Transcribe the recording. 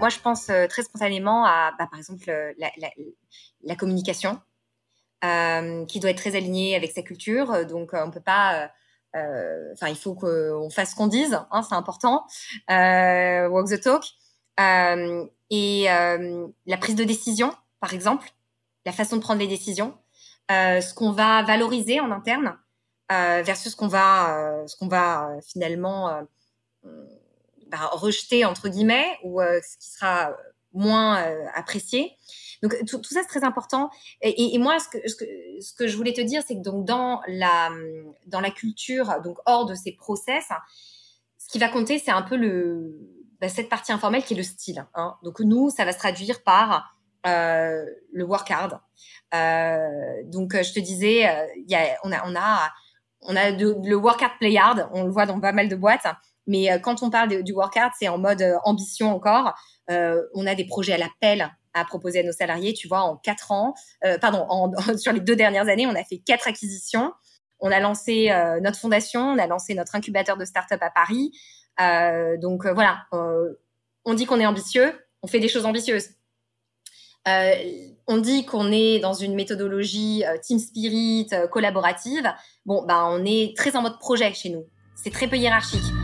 moi, je pense très spontanément à, bah, par exemple, la, la, communication, qui doit être très alignée avec sa culture. Donc, on peut pas euh, enfin, il faut qu'on fasse ce qu'on dise, hein, c'est important. Euh, walk the talk. Euh, et la prise de décision, par exemple, la façon de prendre les décisions, ce qu'on va valoriser en interne versus ce qu'on va, ce qu'on va finalement bah, rejeter entre guillemets ou ce qui sera moins apprécié. Donc tout, ça c'est très important. Et, moi ce que, je voulais te dire c'est que donc dans la dans la culture donc hors de ces process, ce qui va compter c'est un peu le bah, cette partie informelle qui est le style. Hein. Donc nous ça va se traduire par euh, le work hard. Euh, donc je te disais euh, on a on a on a le work hard play hard, on le voit dans pas mal de boîtes. Mais quand on parle du work hard, c'est en mode ambition encore. on a des projets à l'appel à proposer à nos salariés. Tu vois, en quatre ans, euh, pardon, sur les deux dernières années, on a fait quatre acquisitions. On a lancé euh, notre fondation, on a lancé notre incubateur de start-up à Paris. Euh, donc voilà, on dit qu'on est ambitieux, on fait des choses ambitieuses. on dit qu'on est dans une méthodologie team spirit collaborative. Bon, bah, on est très en mode projet chez nous. C'est très peu hiérarchique.